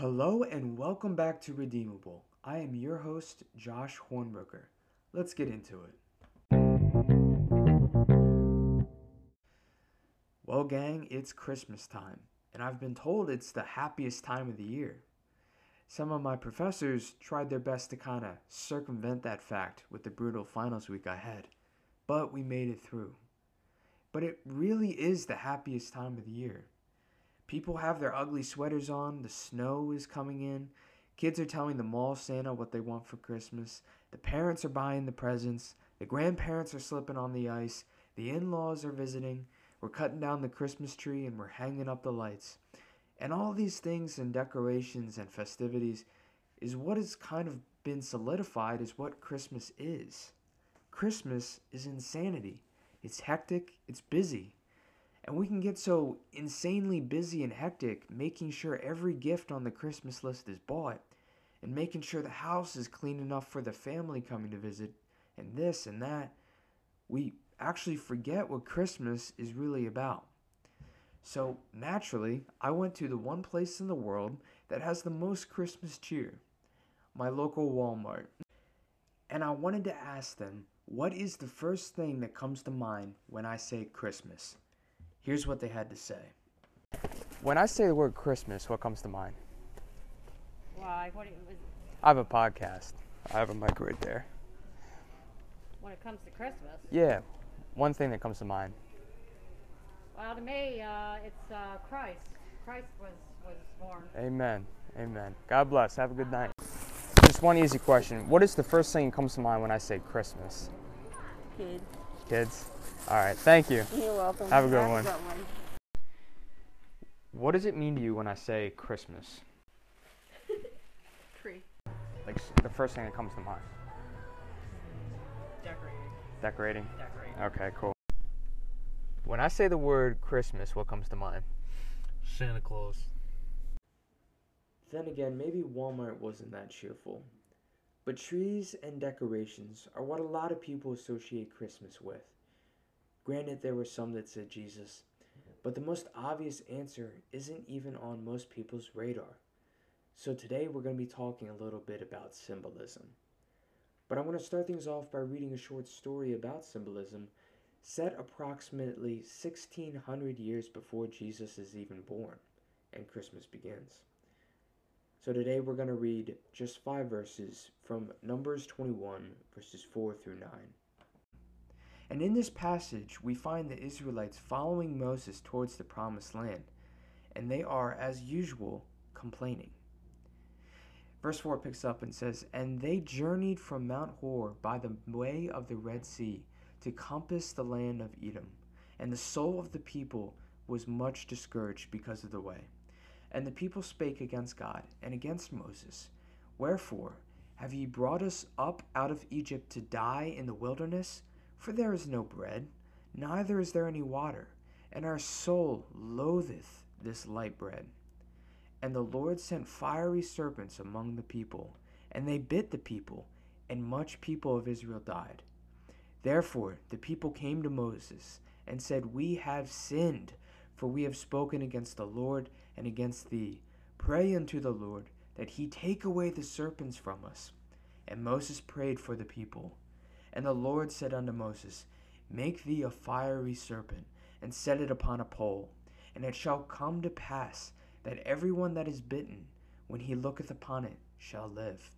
Hello and welcome back to Redeemable. I am your host, Josh Hornbrooker. Let's get into it. Well, gang, it's Christmas time, and I've been told it's the happiest time of the year. Some of my professors tried their best to kind of circumvent that fact with the brutal finals week I had, but we made it through. But it really is the happiest time of the year. People have their ugly sweaters on, the snow is coming in, kids are telling the mall Santa what they want for Christmas, the parents are buying the presents, the grandparents are slipping on the ice, the in laws are visiting, we're cutting down the Christmas tree and we're hanging up the lights. And all these things and decorations and festivities is what has kind of been solidified as what Christmas is. Christmas is insanity. It's hectic, it's busy, and we can get so insanely busy and hectic making sure every gift on the Christmas list is bought, and making sure the house is clean enough for the family coming to visit, and this and that, we actually forget what Christmas is really about. So, naturally, I went to the one place in the world that has the most Christmas cheer my local Walmart. And I wanted to ask them, what is the first thing that comes to mind when I say Christmas? Here's what they had to say. When I say the word Christmas, what comes to mind? Why? What it was I have a podcast. I have a mic right there. when it comes to Christmas? Yeah, one thing that comes to mind. Well, to me, uh, it's uh, Christ. Christ was was born. Amen. Amen. God bless. Have a good night. Just one easy question. What is the first thing that comes to mind when I say Christmas? Kids. Kids? All right. Thank you. You're welcome. Have a good Have one. a good one. What does it mean to you when I say Christmas? Tree. Like the first thing that comes to mind. Decorating. Decorating. Decorating. Okay, cool. When I say the word Christmas, what comes to mind? Santa Claus. Then again, maybe Walmart wasn't that cheerful. But trees and decorations are what a lot of people associate Christmas with. Granted, there were some that said Jesus, but the most obvious answer isn't even on most people's radar. So today we're going to be talking a little bit about symbolism. But I want to start things off by reading a short story about symbolism set approximately 1600 years before Jesus is even born and Christmas begins. So today we're going to read just five verses from Numbers 21, verses 4 through 9. And in this passage, we find the Israelites following Moses towards the promised land, and they are, as usual, complaining. Verse 4 picks up and says, And they journeyed from Mount Hor by the way of the Red Sea to compass the land of Edom, and the soul of the people was much discouraged because of the way. And the people spake against God and against Moses. Wherefore have ye brought us up out of Egypt to die in the wilderness? For there is no bread, neither is there any water, and our soul loatheth this light bread. And the Lord sent fiery serpents among the people, and they bit the people, and much people of Israel died. Therefore the people came to Moses, and said, We have sinned, for we have spoken against the Lord and against thee. Pray unto the Lord that he take away the serpents from us. And Moses prayed for the people. And the Lord said unto Moses, Make thee a fiery serpent, and set it upon a pole. And it shall come to pass that every one that is bitten, when he looketh upon it, shall live.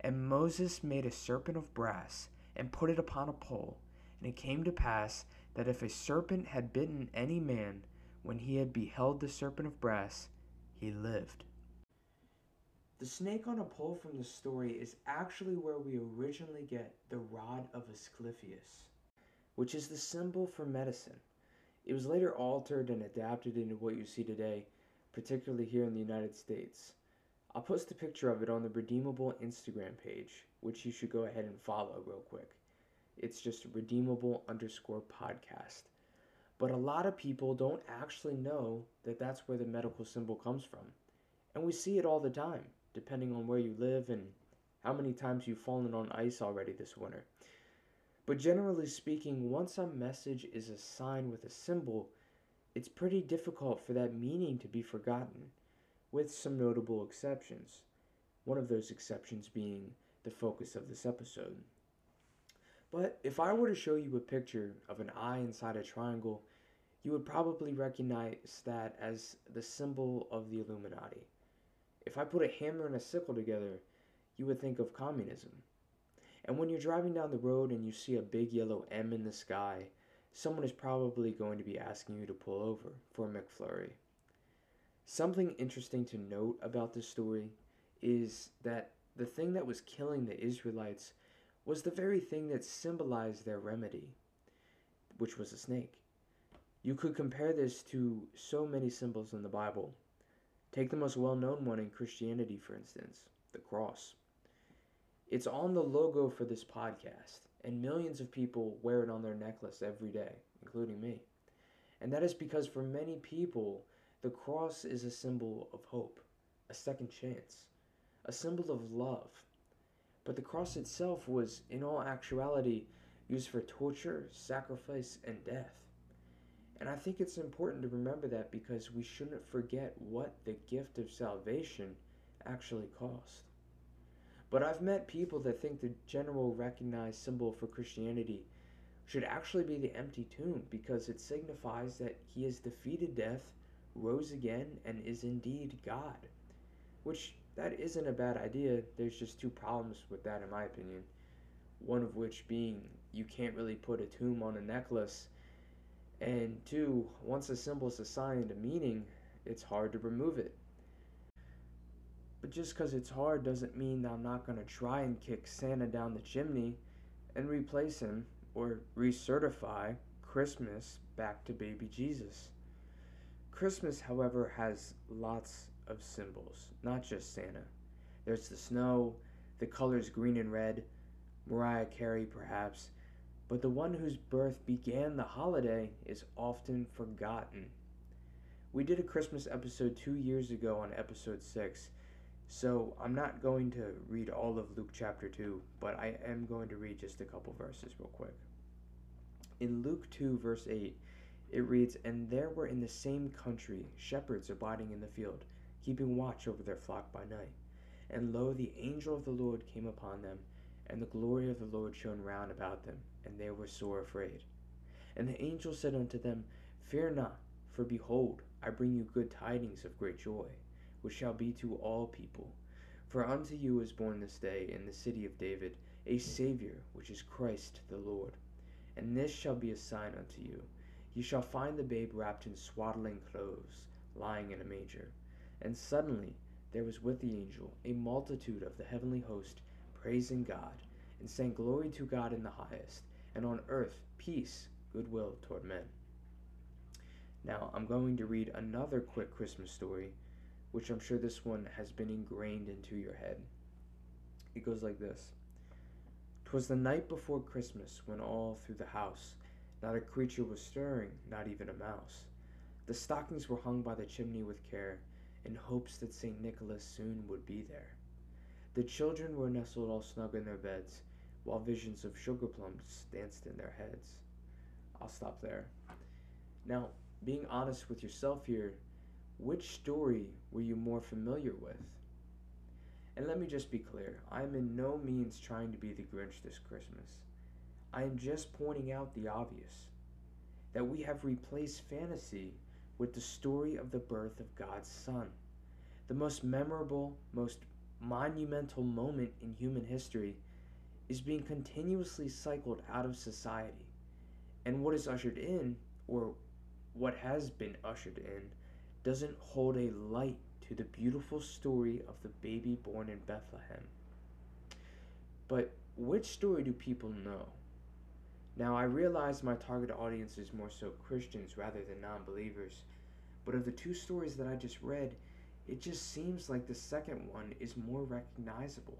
And Moses made a serpent of brass, and put it upon a pole. And it came to pass that if a serpent had bitten any man, when he had beheld the serpent of brass, he lived. The snake on a pole from the story is actually where we originally get the rod of Asclepius, which is the symbol for medicine. It was later altered and adapted into what you see today, particularly here in the United States. I'll post a picture of it on the Redeemable Instagram page, which you should go ahead and follow real quick. It's just redeemable underscore podcast. But a lot of people don't actually know that that's where the medical symbol comes from. And we see it all the time, depending on where you live and how many times you've fallen on ice already this winter. But generally speaking, once a message is a sign with a symbol, it's pretty difficult for that meaning to be forgotten. with some notable exceptions. One of those exceptions being the focus of this episode. But if I were to show you a picture of an eye inside a triangle, you would probably recognize that as the symbol of the Illuminati. If I put a hammer and a sickle together, you would think of communism. And when you're driving down the road and you see a big yellow M in the sky, someone is probably going to be asking you to pull over for a McFlurry. Something interesting to note about this story is that the thing that was killing the Israelites was the very thing that symbolized their remedy, which was a snake. You could compare this to so many symbols in the Bible. Take the most well known one in Christianity, for instance, the cross. It's on the logo for this podcast, and millions of people wear it on their necklace every day, including me. And that is because for many people, the cross is a symbol of hope, a second chance, a symbol of love. But the cross itself was, in all actuality, used for torture, sacrifice, and death. And I think it's important to remember that because we shouldn't forget what the gift of salvation actually cost. But I've met people that think the general recognized symbol for Christianity should actually be the empty tomb because it signifies that he has defeated death, rose again, and is indeed God. Which that isn't a bad idea. There's just two problems with that in my opinion. One of which being you can't really put a tomb on a necklace and two, once a symbol is assigned a meaning, it's hard to remove it. But just because it's hard doesn't mean that I'm not going to try and kick Santa down the chimney and replace him or recertify Christmas back to baby Jesus. Christmas, however, has lots of symbols, not just Santa. There's the snow, the colors green and red, Mariah Carey, perhaps, but the one whose birth began the holiday is often forgotten. We did a Christmas episode two years ago on episode 6, so I'm not going to read all of Luke chapter 2, but I am going to read just a couple verses real quick. In Luke 2, verse 8, it reads, And there were in the same country shepherds abiding in the field, keeping watch over their flock by night. And lo, the angel of the Lord came upon them, and the glory of the Lord shone round about them and they were sore afraid. And the angel said unto them, Fear not, for behold, I bring you good tidings of great joy, which shall be to all people. For unto you is born this day in the city of David a Saviour, which is Christ the Lord. And this shall be a sign unto you. Ye shall find the babe wrapped in swaddling clothes, lying in a manger. And suddenly there was with the angel a multitude of the heavenly host, praising God, and saying, Glory to God in the highest, and on earth peace, goodwill toward men. Now, I'm going to read another quick Christmas story, which I'm sure this one has been ingrained into your head. It goes like this Twas the night before Christmas when all through the house not a creature was stirring, not even a mouse. The stockings were hung by the chimney with care, in hopes that St. Nicholas soon would be there. The children were nestled all snug in their beds, while visions of sugar plums danced in their heads. I'll stop there. Now, being honest with yourself here, which story were you more familiar with? And let me just be clear I am in no means trying to be the Grinch this Christmas. I am just pointing out the obvious that we have replaced fantasy with the story of the birth of God's Son. The most memorable, most monumental moment in human history is being continuously cycled out of society. And what is ushered in, or what has been ushered in, doesn't hold a light to the beautiful story of the baby born in Bethlehem. But which story do people know? Now, I realize my target audience is more so Christians rather than non believers, but of the two stories that I just read, it just seems like the second one is more recognizable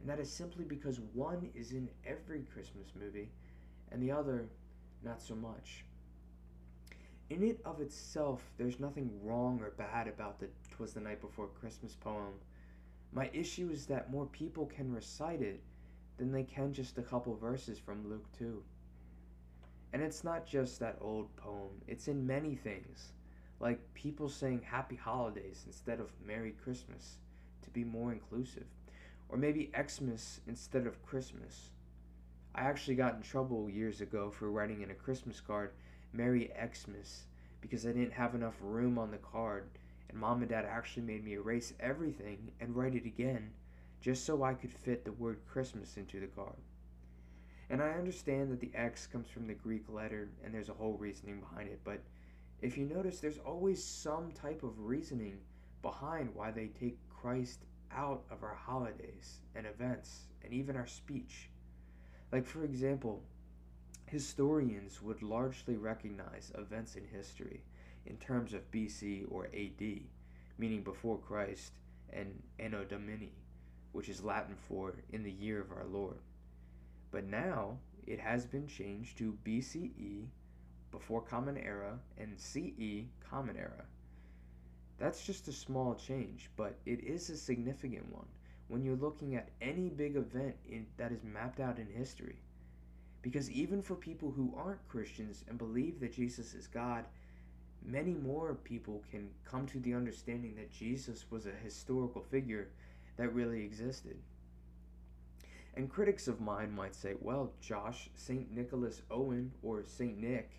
and that is simply because one is in every Christmas movie and the other not so much. In it of itself, there's nothing wrong or bad about the Twas the Night Before Christmas poem. My issue is that more people can recite it than they can just a couple verses from Luke 2. And it's not just that old poem, it's in many things, like people saying Happy Holidays instead of Merry Christmas to be more inclusive, or maybe Xmas instead of Christmas. I actually got in trouble years ago for writing in a Christmas card Merry Xmas because I didn't have enough room on the card, and mom and dad actually made me erase everything and write it again just so I could fit the word Christmas into the card. And I understand that the X comes from the Greek letter and there's a whole reasoning behind it, but if you notice, there's always some type of reasoning behind why they take Christ out of our holidays and events and even our speech. Like, for example, historians would largely recognize events in history in terms of BC or AD, meaning before Christ, and Anno Domini, which is Latin for in the year of our Lord. But now it has been changed to BCE, before Common Era, and CE, Common Era. That's just a small change, but it is a significant one when you're looking at any big event in, that is mapped out in history. Because even for people who aren't Christians and believe that Jesus is God, many more people can come to the understanding that Jesus was a historical figure that really existed. And critics of mine might say, well, Josh, St. Nicholas Owen or St. Nick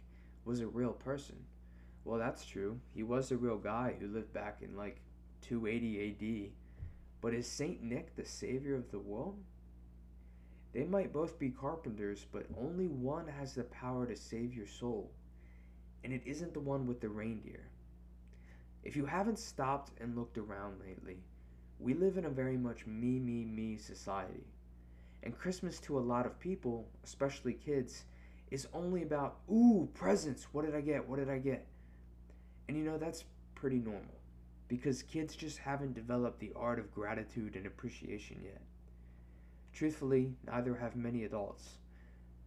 was a real person. Well, that's true. He was a real guy who lived back in like 280 AD but is Saint Nick the savior of the world? They might both be carpenters, but only one has the power to save your soul, and it isn't the one with the reindeer. If you haven't stopped and looked around lately, we live in a very much me, me, me society. And Christmas to a lot of people, especially kids, is only about, ooh, presents, what did I get, what did I get? And you know, that's pretty normal because kids just haven't developed the art of gratitude and appreciation yet. Truthfully, neither have many adults.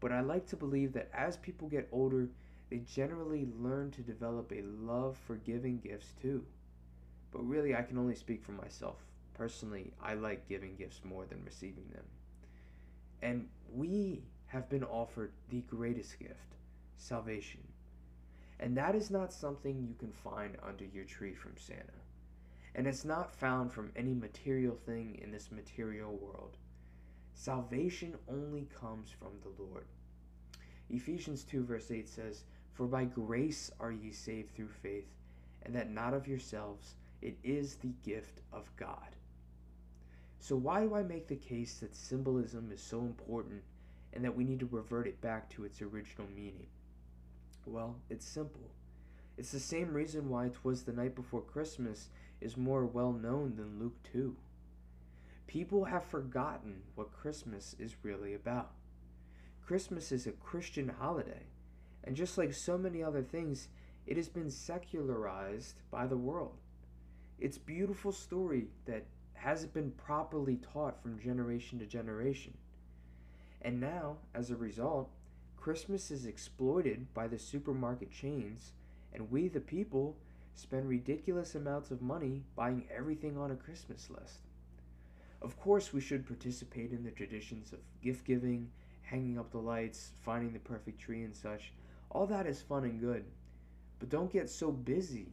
But I like to believe that as people get older, they generally learn to develop a love for giving gifts too. But really, I can only speak for myself. Personally, I like giving gifts more than receiving them. And we have been offered the greatest gift salvation. And that is not something you can find under your tree from Santa and it's not found from any material thing in this material world. Salvation only comes from the Lord. Ephesians 2, verse 8 says, For by grace are ye saved through faith, and that not of yourselves, it is the gift of God. So, why do I make the case that symbolism is so important and that we need to revert it back to its original meaning? Well, it's simple. It's the same reason why 'twas the night before Christmas is more well known than Luke 2. People have forgotten what Christmas is really about. Christmas is a Christian holiday, and just like so many other things, it has been secularized by the world. It's beautiful story that hasn't been properly taught from generation to generation. And now, as a result, Christmas is exploited by the supermarket chains, and we, the people, spend ridiculous amounts of money buying everything on a Christmas list. Of course, we should participate in the traditions of gift giving, hanging up the lights, finding the perfect tree, and such. All that is fun and good. But don't get so busy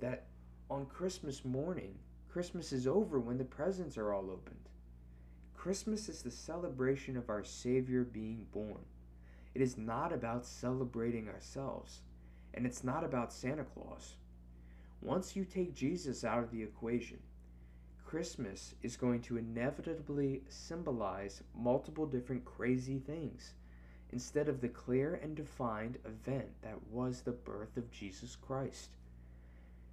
that on Christmas morning, Christmas is over when the presents are all opened. Christmas is the celebration of our Savior being born. It is not about celebrating ourselves, and it's not about Santa Claus. Once you take Jesus out of the equation, Christmas is going to inevitably symbolize multiple different crazy things instead of the clear and defined event that was the birth of Jesus Christ.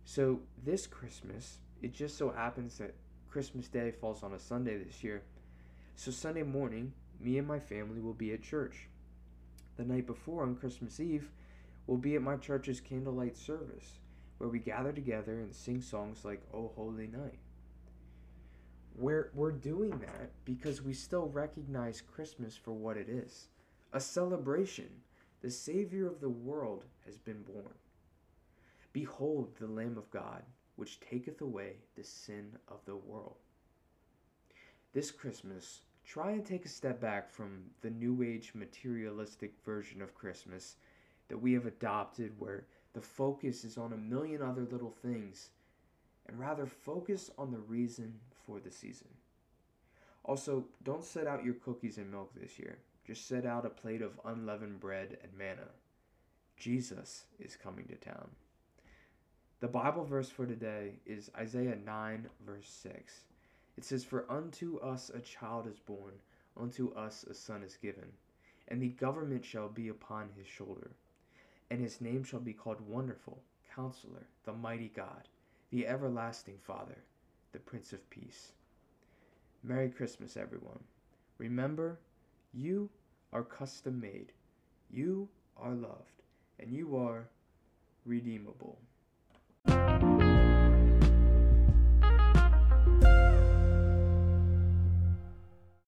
So, this Christmas, it just so happens that Christmas Day falls on a Sunday this year. So, Sunday morning, me and my family will be at church. The night before, on Christmas Eve, we'll be at my church's candlelight service where we gather together and sing songs like Oh Holy Night. We're, we're doing that because we still recognize Christmas for what it is a celebration. The Savior of the world has been born. Behold the Lamb of God, which taketh away the sin of the world. This Christmas, try and take a step back from the New Age materialistic version of Christmas that we have adopted, where the focus is on a million other little things, and rather focus on the reason for the season. Also, don't set out your cookies and milk this year. Just set out a plate of unleavened bread and manna. Jesus is coming to town. The Bible verse for today is Isaiah 9, verse 6. It says, For unto us a child is born, unto us a son is given, and the government shall be upon his shoulder. And his name shall be called Wonderful, Counselor, the Mighty God, the Everlasting Father, the Prince of Peace. Merry Christmas, everyone. Remember, you are custom made, you are loved, and you are redeemable.